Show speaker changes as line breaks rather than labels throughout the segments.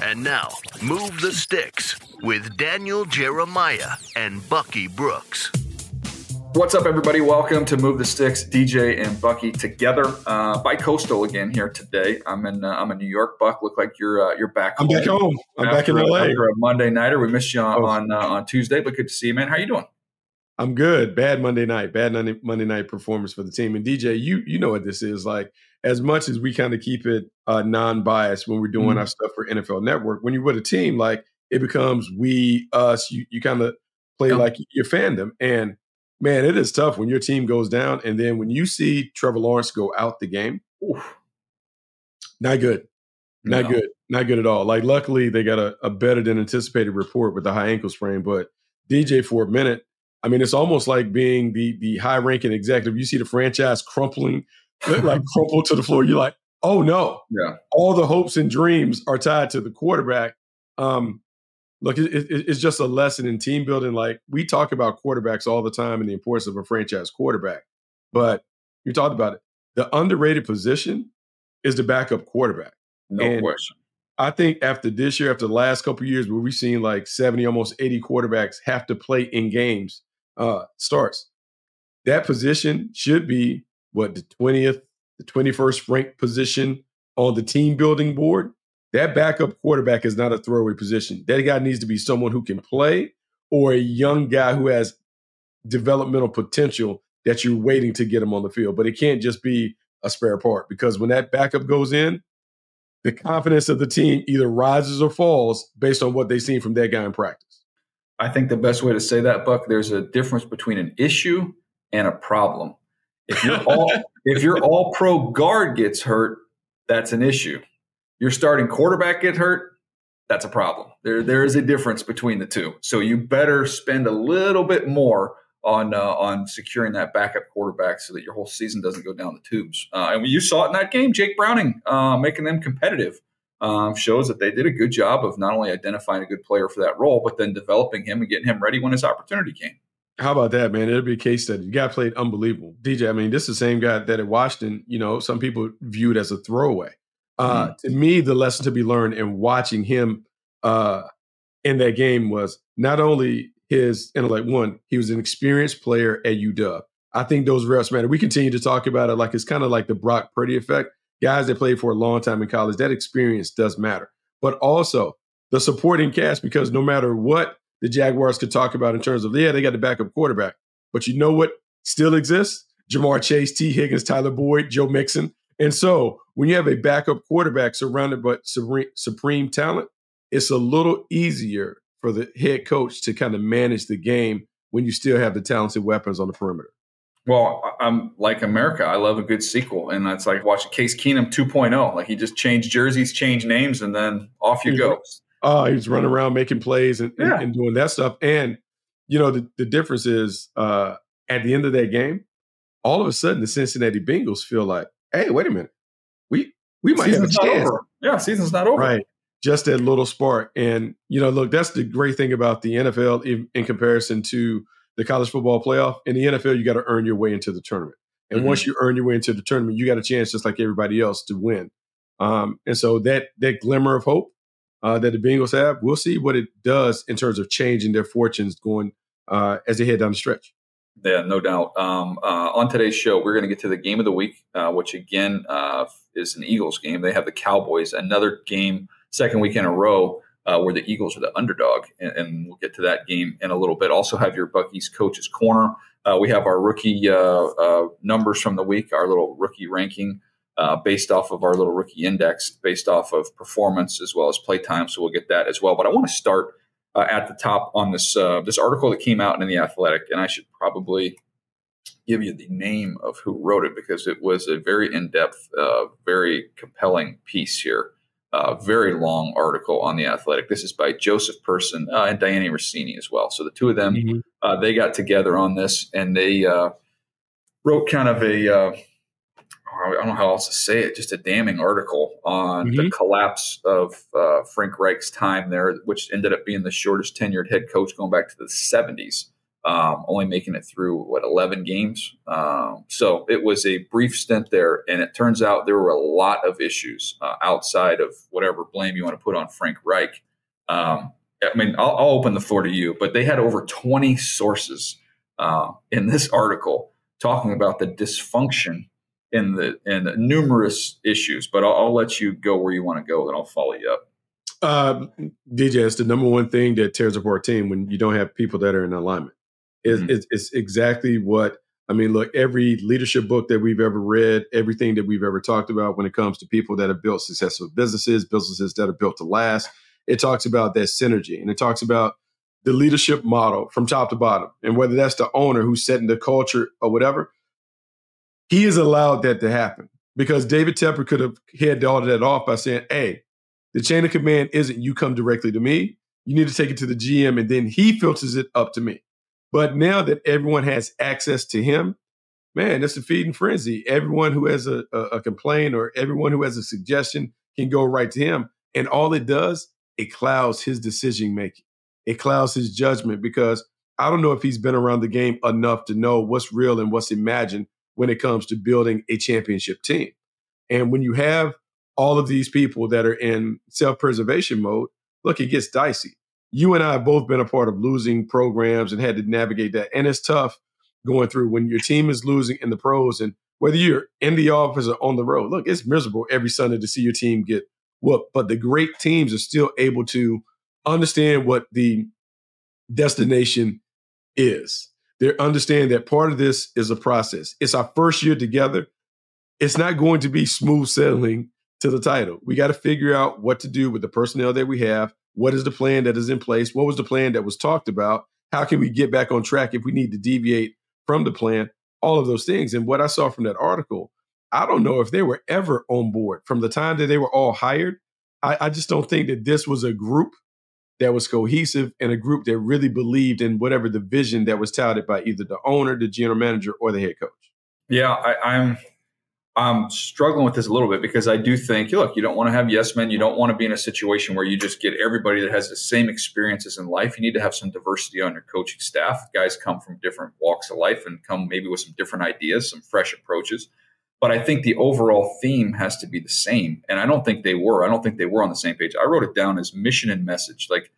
And now, Move the Sticks with Daniel Jeremiah and Bucky Brooks.
What's up, everybody? Welcome to Move the Sticks. DJ and Bucky together. Uh, by coastal again here today. I'm in. Uh, I'm in New York. Buck, look like you're uh, you're back.
I'm back home. I'm back in LA.
After a Monday nighter, we missed you on oh. on, uh, on Tuesday, but good to see you, man. How are you doing?
I'm good. Bad Monday night. Bad Monday night performance for the team. And DJ, you you know what this is like. As much as we kind of keep it uh, non-biased when we're doing mm-hmm. our stuff for NFL Network, when you're with a team, like it becomes we us. You you kind of play like your fandom, and man, it is tough when your team goes down, and then when you see Trevor Lawrence go out the game, oof, not good, not no. good, not good at all. Like luckily they got a, a better than anticipated report with the high ankle sprain, but DJ for a minute I mean, it's almost like being the the high ranking executive. You see the franchise crumpling, like crumple to the floor. You're like, oh no,
yeah.
All the hopes and dreams are tied to the quarterback. Um, look, it, it, it's just a lesson in team building. Like we talk about quarterbacks all the time and the importance of a franchise quarterback, but you talked about it. The underrated position is the backup quarterback.
No and question.
I think after this year, after the last couple years, where we've seen like 70, almost 80 quarterbacks have to play in games uh, starts. That position should be what the 20th, the 21st ranked position on the team building board. That backup quarterback is not a throwaway position. That guy needs to be someone who can play or a young guy who has developmental potential that you're waiting to get him on the field. But it can't just be a spare part because when that backup goes in, the confidence of the team either rises or falls based on what they've seen from that guy in practice.
I think the best way to say that, Buck, there's a difference between an issue and a problem. If you're all if your all pro guard gets hurt, that's an issue. Your starting quarterback get hurt, that's a problem. There there is a difference between the two. So you better spend a little bit more on uh, on securing that backup quarterback so that your whole season doesn't go down the tubes. Uh, and you saw it in that game, Jake Browning uh, making them competitive um, shows that they did a good job of not only identifying a good player for that role, but then developing him and getting him ready when his opportunity came.
How about that, man? It'll be a case study. The guy played unbelievable. DJ, I mean, this is the same guy that at Washington, you know, some people viewed as a throwaway. Uh, mm To me, the lesson to be learned in watching him uh, in that game was not only his intellect, one, he was an experienced player at UW. I think those reps matter. We continue to talk about it like it's kind of like the Brock Purdy effect guys that played for a long time in college, that experience does matter. But also the supporting cast, because no matter what the Jaguars could talk about in terms of, yeah, they got the backup quarterback. But you know what still exists? Ja'Marr Chase, Tee Higgins, Tyler Boyd, Joe Mixon. And so when you have a backup quarterback surrounded by supreme, supreme talent, it's a little easier for the head coach to kind of manage the game when you still have the talented weapons on the perimeter.
Well, I'm like America. I love a good sequel, and that's like watching Case Keenum 2.0. Like he just changed jerseys, changed names, and then off you mm-hmm. go.
Oh, he was running around making plays and, yeah. and, and, doing that stuff. And you know, the, the difference is uh, at the end of that game, all of a sudden the Cincinnati Bengals feel like, hey, wait a minute, we we might season's have a chance.
Over. Yeah, season's not over.
Right. Just that little spark. And you know, look, that's the great thing about the NFL in, in comparison to the college football playoff. In the NFL, you got to earn your way into the tournament. And mm-hmm. once you earn your way into the tournament, you got a chance, just like everybody else, to win. Um, and so that that glimmer of hope uh, that the Bengals have, we'll see what it does in terms of changing their fortunes going uh, as they head down the stretch.
Yeah, no doubt. Um, uh, on today's show, we're going to get to the game of the week, uh, which again uh, is an Eagles game. They have the Cowboys, another game, second week in a row uh, where the Eagles are the underdog, and, and, we'll get to that game in a little bit. Also, have your Bucky's coaches corner. We have our rookie numbers from the week, our little rookie ranking uh, based off of our little rookie index, based off of performance as well as play time. So we'll get that as well. But I want to start uh, at the top on this this article that came out in the Athletic, and I should probably give you the name of who wrote it because it was a very in depth, very compelling piece here. uh, very long article on the Athletic. This is by Joseph Person uh, and Dianna Russini as well. So the two of them, mm-hmm. uh, they got together on this and they uh, wrote kind of a uh, I don't know how else to say it, just a damning article on mm-hmm. the collapse of uh, Frank Reich's time there, which ended up being the shortest tenured head coach going back to the 70s um, only making it through what 11 games. Um, so it was a brief stint there, and it turns out there were a lot of issues uh, outside of whatever blame you want to put on Frank Reich. Um, I mean, I'll, I'll, open the floor to you, but they had over 20 sources uh, in this article talking about the dysfunction in the in numerous issues. But I'll, I'll let you go where you want to go, and I'll follow you up.
Uh, DJ, it's the number one thing that tears apart a team when you don't have people that are in alignment. Is mm-hmm. it's, it's exactly what I mean. Look, every leadership book that we've ever read, everything that we've ever talked about when it comes to people that have built successful businesses, businesses that are built to last, it talks about that synergy and it talks about the leadership model from top to bottom. And whether that's the owner who's setting the culture or whatever, he has allowed that to happen because David Tepper could have headed all of that off by saying, hey, the chain of command isn't you come directly to me. You need to take it to the GM and then he filters it up to me. But now that everyone has access to him, man, it's a feeding frenzy. Everyone who has a, a, a complaint or everyone who has a suggestion can go right to him. And all it does, it clouds his decision making. It clouds his judgment because I don't know if he's been around the game enough to know what's real and what's imagined when it comes to building a championship team. And when you have all of these people that are in self preservation mode, look, it gets dicey you and I have both been a part of losing programs and had to navigate that. And it's tough going through when your team is losing in the pros and whether you're in the office or on the road. Look, it's miserable every Sunday to see your team get whooped, but the great teams are still able to understand what the destination is. They understand that part of this is a process. It's our first year together. It's not going to be smooth sailing to the title. We got to figure out what to do with the personnel that we have what is the plan that is in place? What was the plan that was talked about? How can we get back on track if we need to deviate from the plan? All of those things. And what I saw from that article, I don't know if they were ever on board from the time that they were all hired. I, I just don't think that this was a group that was cohesive and a group that really believed in whatever the vision that was touted by either the owner, the general manager, or the head coach.
Yeah, I, I'm I'm struggling with this a little bit because I do think, look, you don't want to have yes men. You don't want to be in a situation where you just get everybody that has the same experiences in life. You need to have some diversity on your coaching staff. Guys come from different walks of life and come maybe with some different ideas, some fresh approaches. But I think the overall theme has to be the same. And I don't think they were. I don't think they were on the same page. I wrote it down as mission and message. Like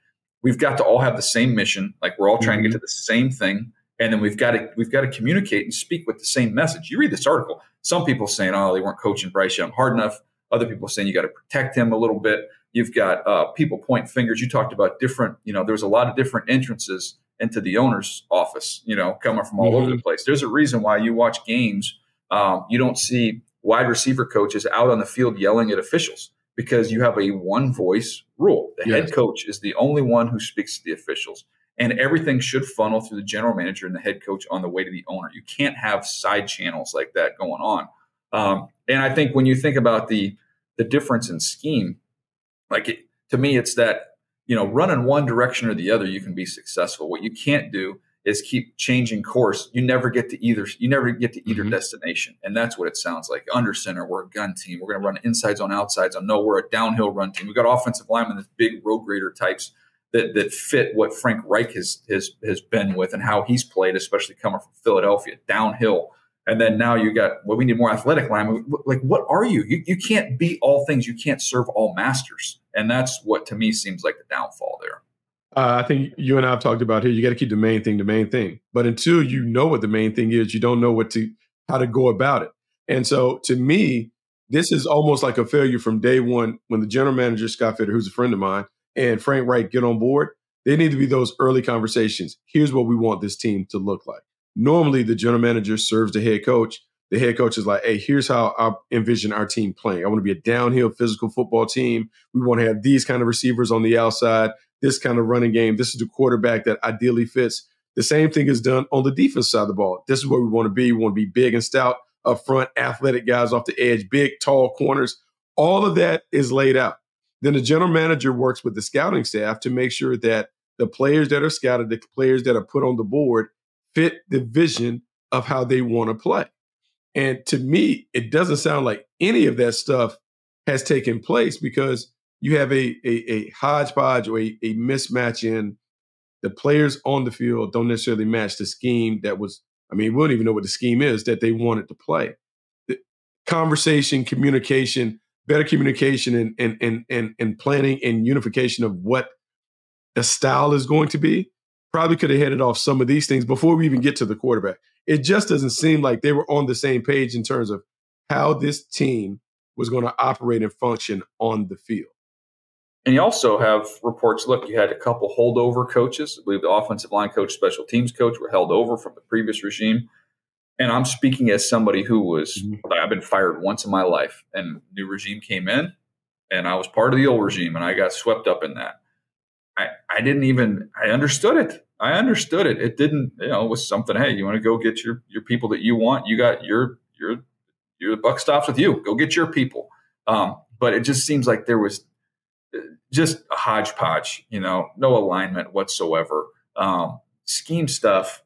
we've got to all have the same mission. Like we're all trying mm-hmm. to get mm-hmm. to the same thing and then we've got to we've got to communicate and speak with the same message. You read this article. Some people saying, "Oh, they weren't coaching Bryce Young hard enough." Other people saying you got to protect him a little bit. You've got uh, people point fingers. You talked about different. You know, there's a lot of different entrances into the owner's office. You know, coming from all mm-hmm. over the mm-hmm. place. There's a reason why you watch games. Um, you don't see wide receiver coaches out on the field yelling at officials because you have a one voice rule. The yes. head coach is the only one who speaks to the officials and everything should funnel through the general manager and the head coach on the way to the owner. You can't have side channels like that going on. Um, and I think when you think about the the difference in scheme, like it, to me, it's that you know run in one direction or the other, you can be successful. What you can't do is keep changing course. You never get to either. You never get to either mm-hmm. destination, and that's what it sounds like. Under center, we're a gun team. We're going to run insides on outsides. On no, we're a downhill run team. We've got offensive linemen, this big road grader types that that fit what Frank Reich has has has been with and how he's played, especially coming from Philadelphia downhill. And then now you got well, we need more athletic line. Like, what are you? You you can't be all things. You can't serve all masters, and that's what to me seems like the downfall there.
Uh, I think you and I have talked about here. You got to keep the main thing the main thing. But until you know what the main thing is, you don't know what to how to go about it. And so, to me, this is almost like a failure from day one when the general manager Scott Fitterer, who's a friend of mine, and Frank Reich get on board, they need to be those early conversations. Here's what we want this team to look like. Normally, the general manager serves the head coach. The head coach is like, hey, here's how I envision our team playing. I want to be a downhill physical football team. We want to have these kind of receivers on the outside, this kind of running game. This is the quarterback that ideally fits. The same thing is done on the defense side of the ball. This is where we want to be. We want to be big and stout up front, athletic guys off the edge, big, tall corners. All of that is laid out. then the general manager works with the scouting staff to make sure that the players that are scouted, the players that are put on the board, fit the vision of how they want to play. And to me, it doesn't sound like any of that stuff has taken place because you have a a, a hodgepodge or a, a mismatch in the players on the field don't necessarily match the scheme that was. I mean, we don't even know what the scheme is that they wanted to play. The conversation, communication, better communication, and and and and, and planning and unification of what the style is going to be. Probably could have headed off some of these things before we even get to the quarterback. It just doesn't seem like they were on the same page in terms of how this team was going to operate and function on the field.
And you also have reports. Look, you had a couple holdover coaches. I believe the offensive line coach, special teams coach were held over from the previous regime. And I'm speaking as somebody who was, mm-hmm. I've been fired once in my life, and new regime came in, and I was part of the old regime, and I got swept up in that. I, I didn't even, I understood it. I understood it. It didn't, you know, it was something. Hey, you want to go get your your people that you want? You got your your your buck stops with you. Go get your people. Um, but it just seems like there was just a hodgepodge, you know, no alignment whatsoever. Um, scheme stuff,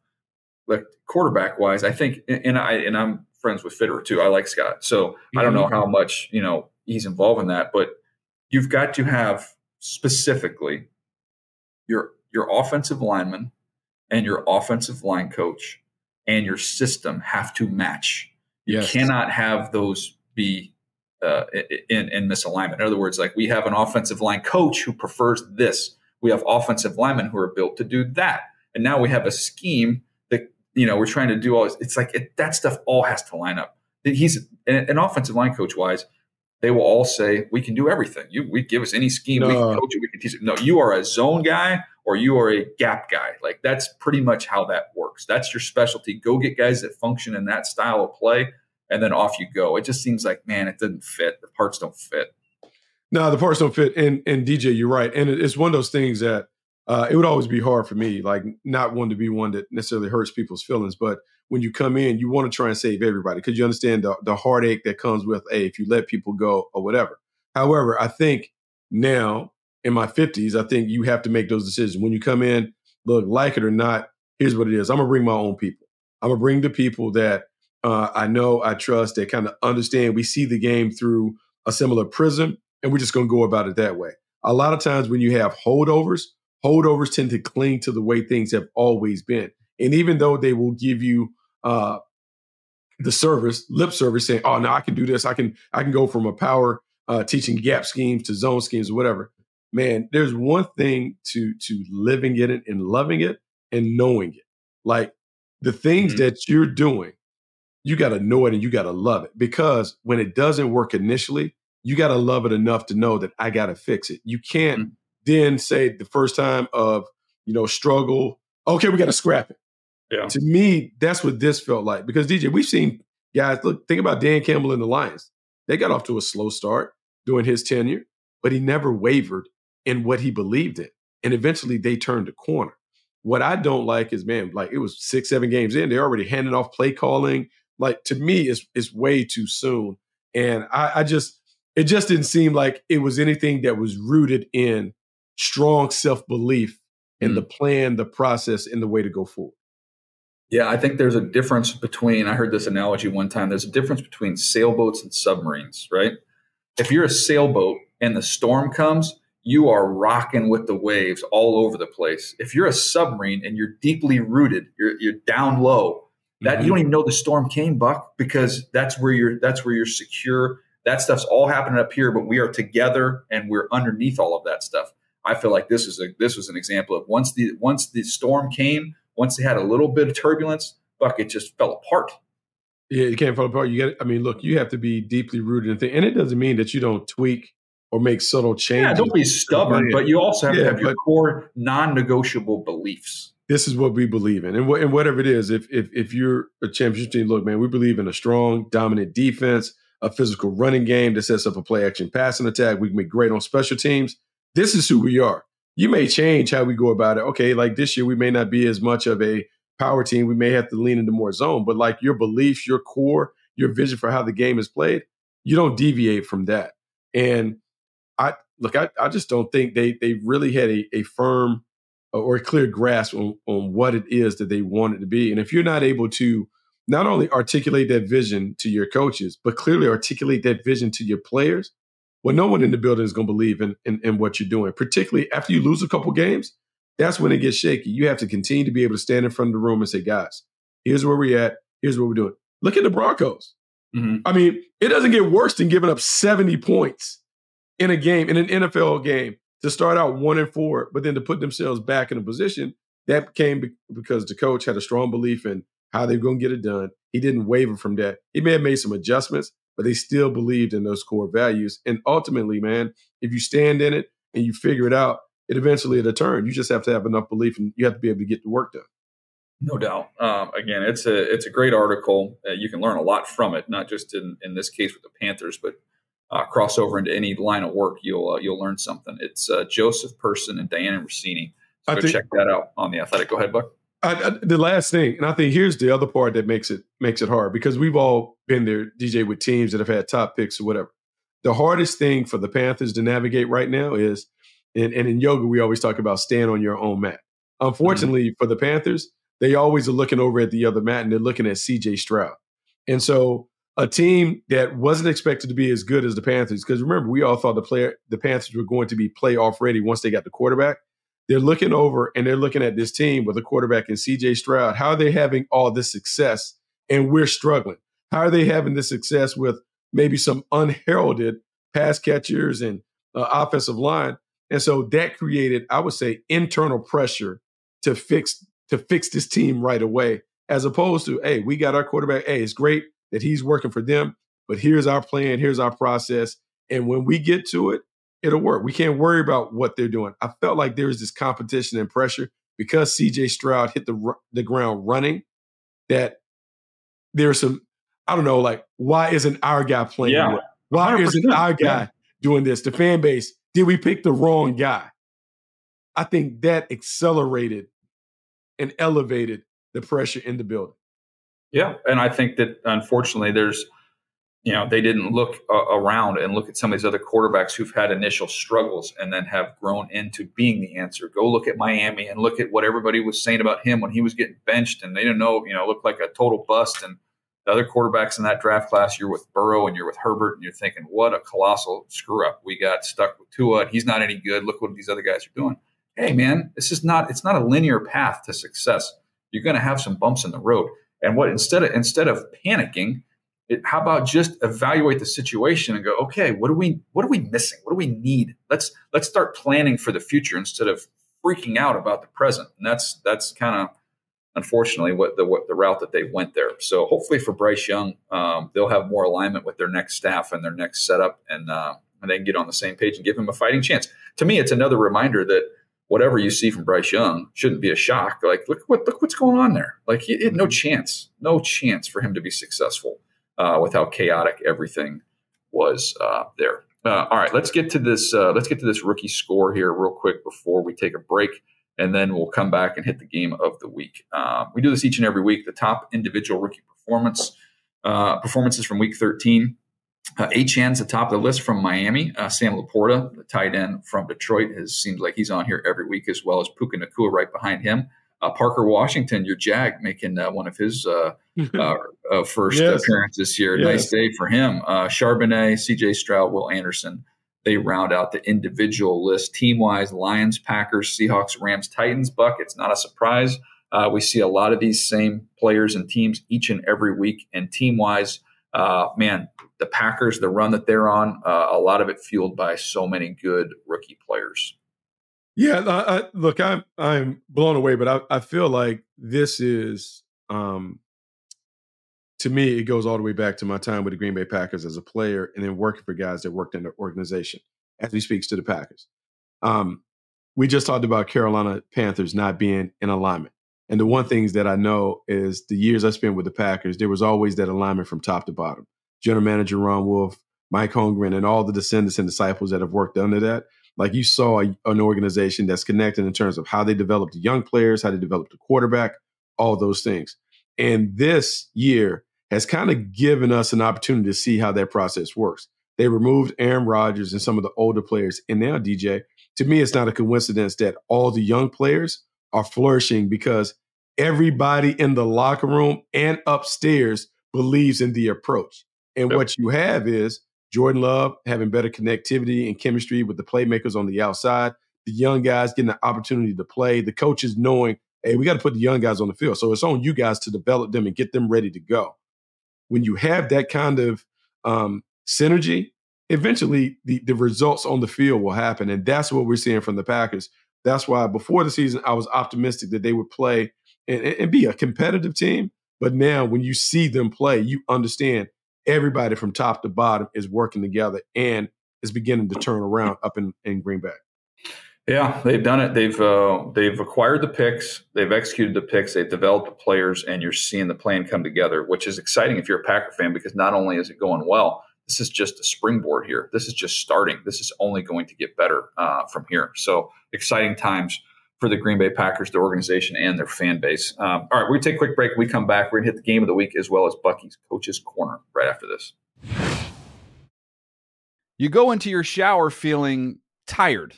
like quarterback wise, I think, and I and I'm friends with Fitter too. I like Scott, so mm-hmm. I don't know how much you know he's involved in that, but you've got to have specifically your your offensive lineman and your offensive line coach and your system have to match. You yes. cannot have those be uh, in, in misalignment. In other words, like we have an offensive line coach who prefers this. We have offensive linemen who are built to do that. And now we have a scheme that, you know, we're trying to do all this. It's like it, that stuff all has to line up. He's an, offensive line coach wise. They will all say, we can do everything. You, we give us any scheme. No. We can coach it. We can teach it. No, you are a zone guy or you are a gap guy. Like that's pretty much how that works. That's your specialty. Go get guys that function in that style of play and then off you go. It just seems like, man, it doesn't fit. The parts don't fit.
No, the parts don't fit. And and DJ, you're right. And it's one of those things that uh, it would always be hard for me, like not one to be one that necessarily hurts people's feelings, but when you come in, you want to try and save everybody because you understand the, the heartache that comes with, hey, if you let people go or whatever. However, I think now in my 50s, I think you have to make those decisions. When you come in, look, like it or not, here's what it is. I'm gonna bring my own people. I'm gonna bring the people that uh, I know, I trust, they kind of understand. We see the game through a similar prism, and we're just going to go about it that way. A lot of times when you have holdovers, holdovers tend to cling to the way things have always been. And even though they will give you uh, the service, lip service, saying, "Oh, no, I can do this. I can, I can go from a power uh, teaching gap schemes to zone schemes or whatever." Man, there's one thing to to living it and loving it and knowing it. Like the things mm-hmm. that you're doing you got to know it and you got to love it because when it doesn't work initially, you got to love it enough to know that I got to fix it. You can't mm-hmm. then say the first time of, you know, struggle, okay, we got to scrap it. Yeah. To me, that's what this felt like because DJ, we've seen guys, look, think about Dan Campbell and the Lions. They got off to a slow start during his tenure, but he never wavered in what he believed in. And eventually they turned a corner. What I don't like is, man, like it was six, seven games in, they're already handing off play calling like to me is is way too soon. And I, I just it just didn't seem like it was anything that was rooted in strong self belief in mm. the plan, the process, and the way to go forward.
Yeah, I think there's a difference between, I heard this analogy one time, there's a difference between sailboats and submarines, right? If you're a sailboat and the storm comes, you are rocking with the waves all over the place. If you're a submarine and you're deeply rooted, you're, you're down low, that mm-hmm. you don't even know the storm came, Buck, because that's where you're that's where you're secure. That stuff's all happening up here, but we are together and we're underneath all of that stuff. I feel like this is a this was an example of once the once the storm came, once they had a little bit of turbulence, Buck, it just fell apart.
Yeah, you can't fall apart. You got. I mean, look, you have to be deeply rooted in things, and it doesn't mean that you don't tweak or make subtle changes.
Yeah, don't be stubborn, but you also have yeah, to have your core non-negotiable beliefs
this is what we believe in, and, wh- and whatever it is, if if if you're a championship team, look, man, we believe in a strong, dominant defense, a physical running game that sets up a play action passing attack. We can be great on special teams. This is who we are. You may change how we go about it. Okay, like this year, we may not be as much of a power team. We may have to lean into more zone, but like your beliefs, your core, your vision for how the game is played, you don't deviate from that. And I look, I, I just don't think they they really had a, a firm or a clear grasp on, on what it is that they want it to be. And if you're not able to not only articulate that vision to your coaches, but clearly articulate that vision to your players, well, no one in the building is going to believe in, in, in what you're doing, particularly after you lose a couple games. That's when it gets shaky. You have to continue to be able to stand in front of the room and say, guys, here's where we're at. Here's what we're doing. Look at the Broncos. Mm-hmm. I mean, it doesn't get worse than giving up 70 points in a game, in an NFL game, to start out one and four, but then to put themselves back in a position that came because the coach had a strong belief in how they're going to get it done. He didn't waver from that. He may have made some adjustments, but they still believed in those core values. And ultimately, man, if you stand in it and you figure it out, it eventually it'll turn. You just have to have enough belief and you have to be able to get the work done.
No doubt. Um, again, it's a it's a great article. Uh, you can learn a lot from it, not just in, in this case with the Panthers, but uh, cross over into any line of work, you'll uh, you'll learn something. It's uh, Joseph Person and Dianna Russini. So go think, check that out on the Athletic. Go ahead, Buck.
I, I, the last thing, and I think here's the other part that makes it makes it hard because we've all been there, DJ, with teams that have had top picks or whatever. The hardest thing for the Panthers to navigate right now is, and, and in yoga we always talk about stand on your own mat. Unfortunately mm-hmm. for the Panthers, they always are looking over at the other mat and they're looking at C.J. Stroud, and so a team that wasn't expected to be as good as the Panthers, because remember we all thought the player the Panthers were going to be playoff ready once they got the quarterback they're looking over and they're looking at this team with a quarterback in CJ Stroud. How are they having all this success and we're struggling? How are they having this success with maybe some unheralded pass catchers and uh, offensive line? And so that created, I would say, internal pressure to fix to fix this team right away, as opposed to, hey, we got our quarterback. Hey, it's great that he's working for them, but here's our plan, here's our process, and when we get to it, it'll work. We can't worry about what they're doing. I felt like there was this competition and pressure because CJ Stroud hit the the ground running. That there's some, I don't know, like why isn't our guy playing? Yeah, why is not our guy yeah. doing this? The fan base, did we pick the wrong guy? I think that accelerated and elevated the pressure in the building.
Yeah, and I think that unfortunately there's you know they didn't look uh, around and look at some of these other quarterbacks who've had initial struggles and then have grown into being the answer. Go look at miami and look at what everybody was saying about him when he was getting benched and they didn't know you know looked like a total bust. And the other quarterbacks in that draft class you're with burrow and you're with herbert and you're thinking what a colossal screw up we got stuck with tua he's not any good. Look what these other guys are doing. Hey man this is not it's not a linear path to success. You're going to have some bumps in the road and what instead of instead of panicking it, how about just evaluate the situation and go, okay, what are we what are we missing? What do we need? Let's let's start planning for the future instead of freaking out about the present. And that's that's kind of unfortunately what the what the route that they went there. So hopefully for Bryce Young, um, they'll have more alignment with their next staff and their next setup, and uh, and they can get on the same page and give him a fighting chance. To me, it's another reminder that whatever you see from Bryce Young shouldn't be a shock. Like look what look what's going on there. Like he had no chance, no chance for him to be successful uh, with how chaotic everything was uh, there. Uh, all right, let's get to this. Uh, let's get to this rookie score here real quick before we take a break, and then we'll come back and hit the game of the week. Uh, we do this each and every week. The top individual rookie performance uh, performances from Week 13. Uh, Achane's the top of the list from Miami. Uh, Sam LaPorta, the tight end from Detroit, has seems like he's on here every week as well as Puka Nacua right behind him. Uh, Parker Washington, your Jag, making uh, one of his uh, uh, first yes. appearances here. Yes. Nice day for him. Uh, Charbonnet, C.J. Stroud, Will Anderson. They round out the individual list team wise. Lions, Packers, Seahawks, Rams, Titans. Buck. It's not a surprise. we see a lot of these same players and teams each and every week. And team wise, man, the Packers, the run that they're on, a lot of it fueled by so many good rookie players.
Yeah, I, I, look, I'm I'm blown away, but I, I feel like this is, um, to me, it goes all the way back to my time with the Green Bay Packers as a player, and then working for guys that worked in the organization. As he speaks to the Packers, um, we just talked about Carolina Panthers not being in alignment, and the one things that I know is the years I spent with the Packers, there was always that alignment from top to bottom. General Manager Ron Wolf, Mike Holmgren, and all the descendants and disciples that have worked under that like you saw a, an organization that's connected in terms of how they developed the young players, how they developed the quarterback, all those things. And this year has kind of given us an opportunity to see how that process works. They removed Aaron Rodgers and some of the older players. And now, DJ, to me, it's not a coincidence that all the young players are flourishing because everybody in the locker room and upstairs believes in the approach. And yep. what you have is Jordan Love having better connectivity and chemistry with the playmakers on the outside, the young guys getting the opportunity to play, the coaches knowing, hey, we got to put the young guys on the field. So it's on you guys to develop them and get them ready to go. When you have that kind of um, synergy, eventually the, the results on the field will happen. And that's what we're seeing from the Packers. That's why before the season, I was optimistic that they would play and, and be a competitive team. But now when you see them play, you understand everybody from top to bottom is working together and is beginning to turn around up in, in Green Bay.
Yeah, they've done it. They've uh, they've acquired the picks, they've executed the picks, they've developed the players, and you're seeing the plan come together, which is exciting if you're a Packer fan because not only is it going well, this is just a springboard here. This is just starting. This is only going to get better uh, from here. So exciting times for the Green Bay Packers, the organization, and their fan base. Um, all right, we take a quick break. we come back. We're going to hit the game of the week as well as Bucky's Coach's Corner right after this.
You go into your shower feeling tired,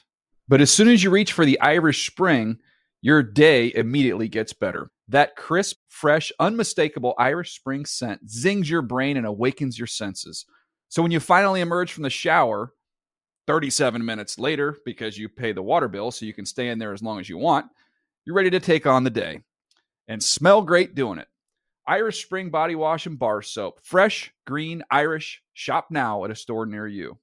but as soon as you reach for the Irish Spring, your day immediately gets better. That crisp, fresh, unmistakable Irish Spring scent zings your brain and awakens your senses. So when you finally emerge from the shower, 37 minutes later, because you pay the water bill so you can stay in there as long as you want, you're ready to take on the day and smell great doing it. Irish Spring Body Wash and Bar Soap. Fresh, green, Irish. Shop now at a store near you.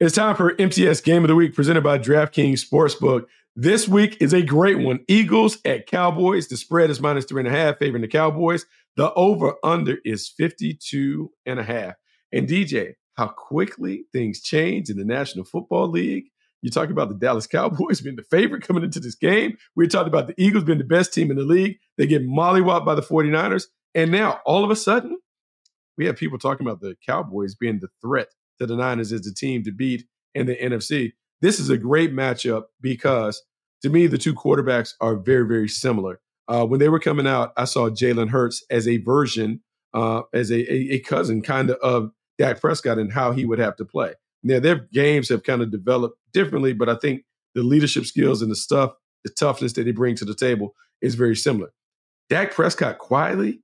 It's time for MTS Game of the Week presented by DraftKings Sportsbook. This week is a great one. Eagles at Cowboys. The spread is minus three and a half, favoring the Cowboys. The over under is 52 and a half. And DJ, how quickly things change in the National Football League. You talk about the Dallas Cowboys being the favorite coming into this game. We talked about the Eagles being the best team in the league. They get mollywopped by the 49ers. And now, all of a sudden, we have people talking about the Cowboys being the threat to the Niners as the team to beat in the NFC. This is a great matchup because, to me, the two quarterbacks are very, very similar. Uh, when they were coming out, I saw Jalen Hurts as a version, uh, as a, a, a cousin kind of of Dak Prescott and how he would have to play. Now, their games have kind of developed differently, but I think the leadership skills and the stuff, the toughness that they bring to the table is very similar. Dak Prescott quietly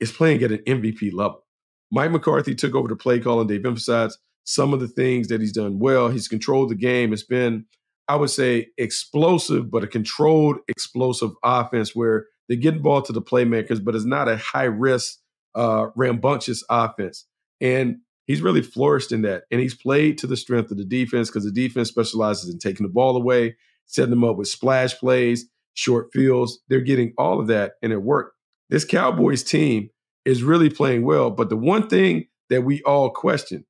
is playing at an MVP level. Mike McCarthy took over the play calling. They've emphasized some of the things that he's done well. He's controlled the game. It's been, I would say, explosive, but a controlled, explosive offense where they're getting ball to the playmakers, but it's not a high risk, uh, rambunctious offense. And he's really flourished in that. And he's played to the strength of the defense because the defense specializes in taking the ball away, setting them up with splash plays, short fields. They're getting all of that, and it worked. This Cowboys team is really playing well. But the one thing that we all question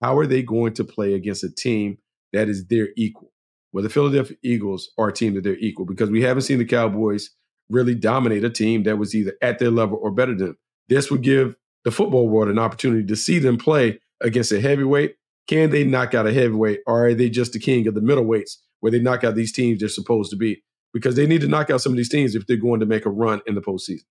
how are they going to play against a team that is their equal? Well, the Philadelphia Eagles are a team that they're equal because we haven't seen the Cowboys really dominate a team that was either at their level or better than them. This would give the football world an opportunity to see them play against a heavyweight. Can they knock out a heavyweight, or are they just the king of the middleweights where they knock out these teams they're supposed to be? Because they need to knock out some of these teams if they're going to make a run in the postseason.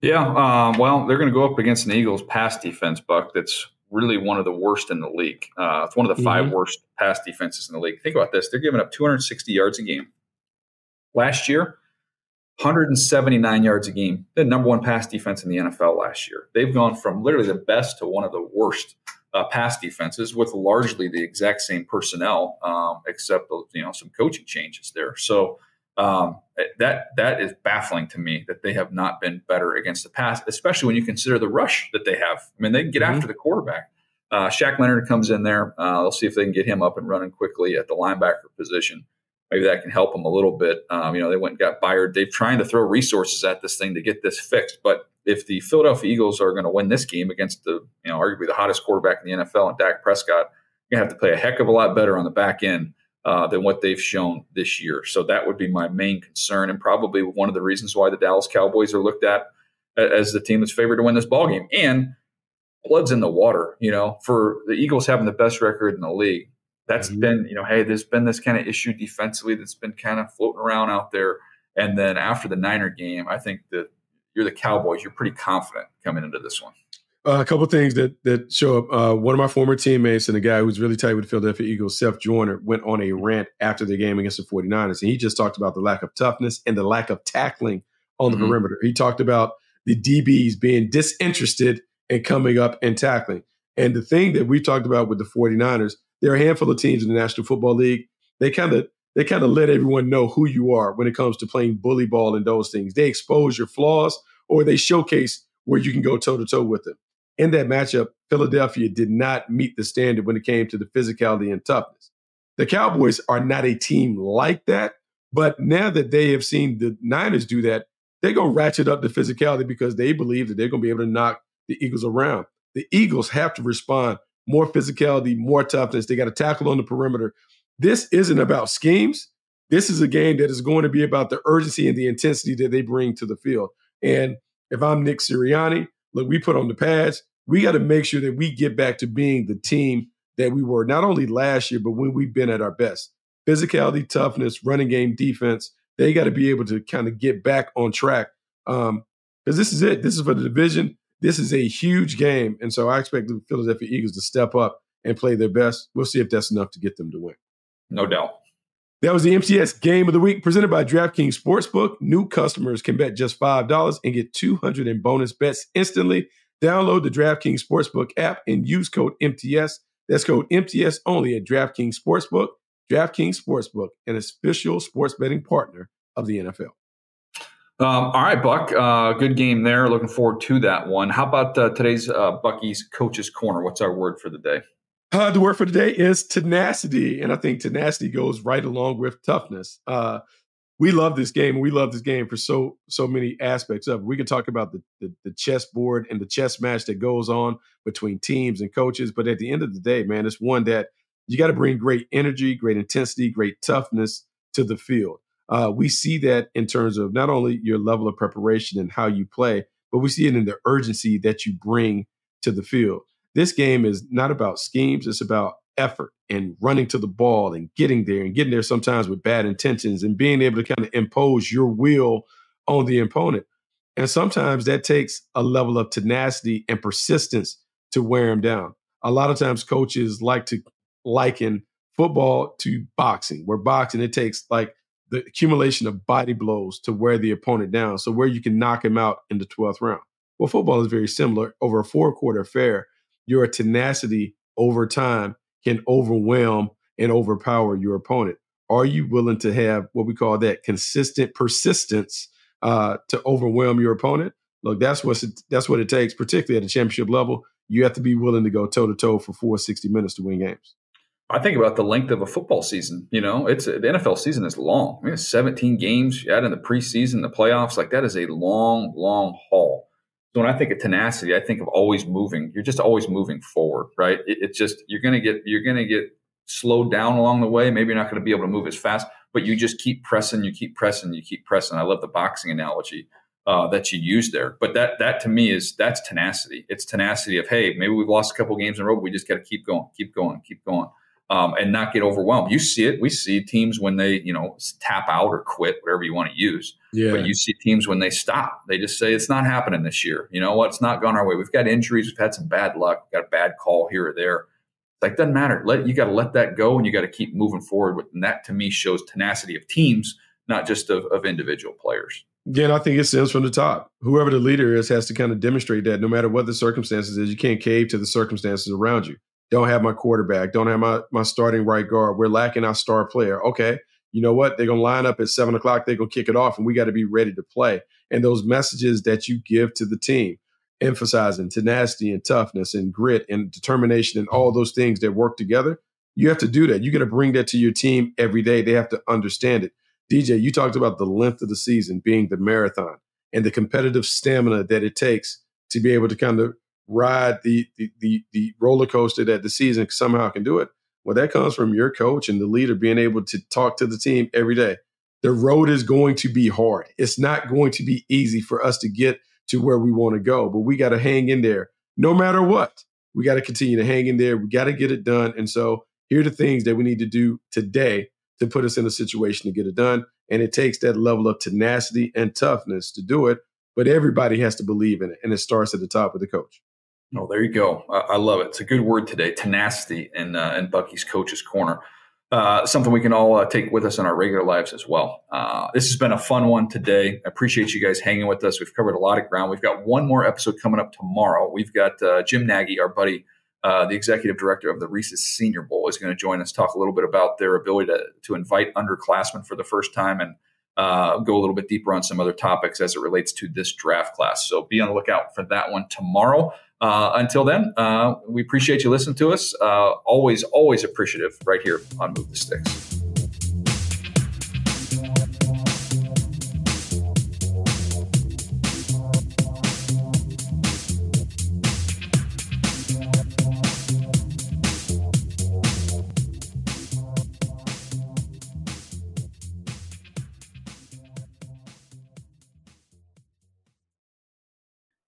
Yeah, um, well, they're going to go up against an Eagles pass defense, Buck. That's really one of the worst in the league. Uh, it's one of the 5 mm-hmm. worst pass defenses in the league. Think about this: they're giving up 260 yards a game. Last year, 179 yards a game. The number one pass defense in the NFL last year. They've gone from literally the best to one of the worst uh, pass defenses with largely the exact same personnel, um, except you know some coaching changes there. So um, that that is baffling to me that they have not been better against the pass, especially when you consider the rush that they have. I mean, they can get mm-hmm. after the quarterback. Uh, Shaq Leonard comes in there. Uh, they'll see if they can get him up and running quickly at the linebacker position maybe that can help them a little bit. Um, you know, they went and got Byard. They're trying to throw resources at this thing to get this fixed. But if the Philadelphia Eagles are going to win this game against the, you know, arguably the hottest quarterback in the NFL and Dak Prescott, you're going to have to play a heck of a lot better on the back end uh, than what they've shown this year. So that would be my main concern and probably one of the reasons why the Dallas Cowboys are looked at as the team that's favored to win this ball game. And blood's in the water, you know, for the Eagles having the best record in the league that's mm-hmm. been, you know, hey, there's been this kind of issue defensively that's been kind of floating around out there. And then after the Niner game, I think that you're the Cowboys. You're pretty confident coming into this one.
Uh, a couple things that that show up. Uh, one of my former teammates and a guy who's really tight with the Philadelphia Eagles, Seth Joyner, went on a rant after the game against the 49ers. And he just talked about the lack of toughness and the lack of tackling on the mm-hmm. perimeter. He talked about the DBs being disinterested in coming up and tackling. And the thing that we talked about with the 49ers, there are a handful of teams in the National Football League. They kind of they kind of let everyone know who you are when it comes to playing bully ball and those things. They expose your flaws or they showcase where you can go toe to toe with them in that matchup, Philadelphia did not meet the standard when it came to the physicality and toughness. The Cowboys are not a team like that, but now that they have seen the Niners do that, they're going to ratchet up the physicality because they believe that they're going to be able to knock the Eagles around. The Eagles have to respond more physicality, more toughness. They got to tackle on the perimeter. This isn't about schemes. This is a game that is going to be about the urgency and the intensity that they bring to the field. And if I'm Nick Sirianni, look, we put on the pads. We got to make sure that we get back to being the team that we were not only last year, but when we've been at our best. Physicality, toughness, running game, defense. They got to be able to kind of get back on track. Um, because this is it. This is for the division. This is a huge game. And so I expect the Philadelphia Eagles to step up and play their best. We'll see if that's enough to get them to win.
No doubt.
That was the MTS Game of the Week presented by DraftKings Sportsbook. New customers can bet just $5 and get 200 in bonus bets instantly. Download the DraftKings Sportsbook app and use code MTS. That's code MTS only at DraftKings Sportsbook. DraftKings Sportsbook, an official sports betting partner of the NFL.
Um, all right, Buck. Uh, good game there. Looking forward to that one. How about uh, today's uh, Bucky's Coach's Corner? What's our word for the day?
Uh, the word for today is tenacity, and I think tenacity goes right along with toughness. Uh, we love this game. We love this game for so so many aspects of it. We could talk about the, the the chessboard and the chess match that goes on between teams and coaches, but at the end of the day, man, it's one that you got to bring great energy, great intensity, great toughness to the field. Uh, we see that in terms of not only your level of preparation and how you play, but we see it in the urgency that you bring to the field. This game is not about schemes, it's about effort and running to the ball and getting there and getting there sometimes with bad intentions and being able to kind of impose your will on the opponent. And sometimes that takes a level of tenacity and persistence to wear them down. A lot of times coaches like to liken football to boxing, where boxing it takes like the accumulation of body blows to wear the opponent down. So where you can knock him out in the 12th round. Well, football is very similar. Over a four quarter affair, your tenacity over time can overwhelm and overpower your opponent. Are you willing to have what we call that consistent persistence uh, to overwhelm your opponent? Look, that's what that's what it takes, particularly at the championship level. You have to be willing to go toe to toe for four sixty minutes to win games.
I think about the length of a football season. You know, it's the NFL season is long. I mean, it's 17 games. You add in the preseason, the playoffs. Like that is a long, long haul. So when I think of tenacity, I think of always moving. You're just always moving forward, right? It, it's just you're gonna get you're gonna get slowed down along the way. Maybe you're not to be able to move as fast, but you just keep pressing, you keep pressing, you keep pressing. I love the boxing analogy uh, that you use there. But that that to me is that's tenacity. It's tenacity of hey, maybe we've lost a couple games in a row, but we just got to keep going, keep going, keep going um, and not get overwhelmed. You see it. We see teams when they, you know, tap out or quit, whatever you want to use. Yeah. But you see teams when they stop. They just say it's not happening this year. You know what? It's not gone our way. We've got injuries. We've had some bad luck. We've got a bad call here or there. It's Like doesn't matter. Let you got to let that go, and you got to keep moving forward. With and that to me shows tenacity of teams, not just of, of individual players.
Again, I think it stems from the top. Whoever the leader is has to kind of demonstrate that no matter what the circumstances is, you can't cave to the circumstances around you. Don't have my quarterback. Don't have my, my starting right guard. We're lacking our star player. Okay. You know what? They're to line up at seven o'clock. They're to kick it off, and we got to be ready to play. And those messages that you give to the team, emphasizing tenacity and toughness and grit and determination and all those things that work together, you have to do that. You got to bring that to your team every day. They have to understand it. DJ, you talked about the length of the season being the marathon and the competitive stamina that it takes to be able to kind of ride the, the the the, roller coaster that the season somehow can do it. Well, that comes from your coach and the leader being able to talk to the team every day. The road is going to be hard. It's not going to be easy for us to get to where we want to go, but we got to hang in there no matter what. We got to continue to hang in there. We got to get it done. And so here are the things that we need to do today to put us in a situation to get it done. And it takes that level of tenacity and toughness to do it. But everybody has to believe in it. And it starts at the top of the coach.
Oh, there you go. I, love it. It's a good word today, tenacity in, uh, in Bucky's coach's corner. Uh, something we can all uh, take with us in our regular lives as well. Uh, this has been a fun one today. I appreciate you guys hanging with us. We've covered a lot of ground. We've got one more episode coming up tomorrow. We've got uh, Jim Nagy, our buddy, uh, the executive director of the Reese's Senior Bowl, is going to join us, talk a little bit about their ability to, to invite underclassmen for the first time and uh, go a little bit deeper on some other topics as it relates to this draft class. So be on the lookout for that one tomorrow. Uh, until then, uh, we appreciate you listening to us. Uh, always, always appreciative right here on Move the Sticks.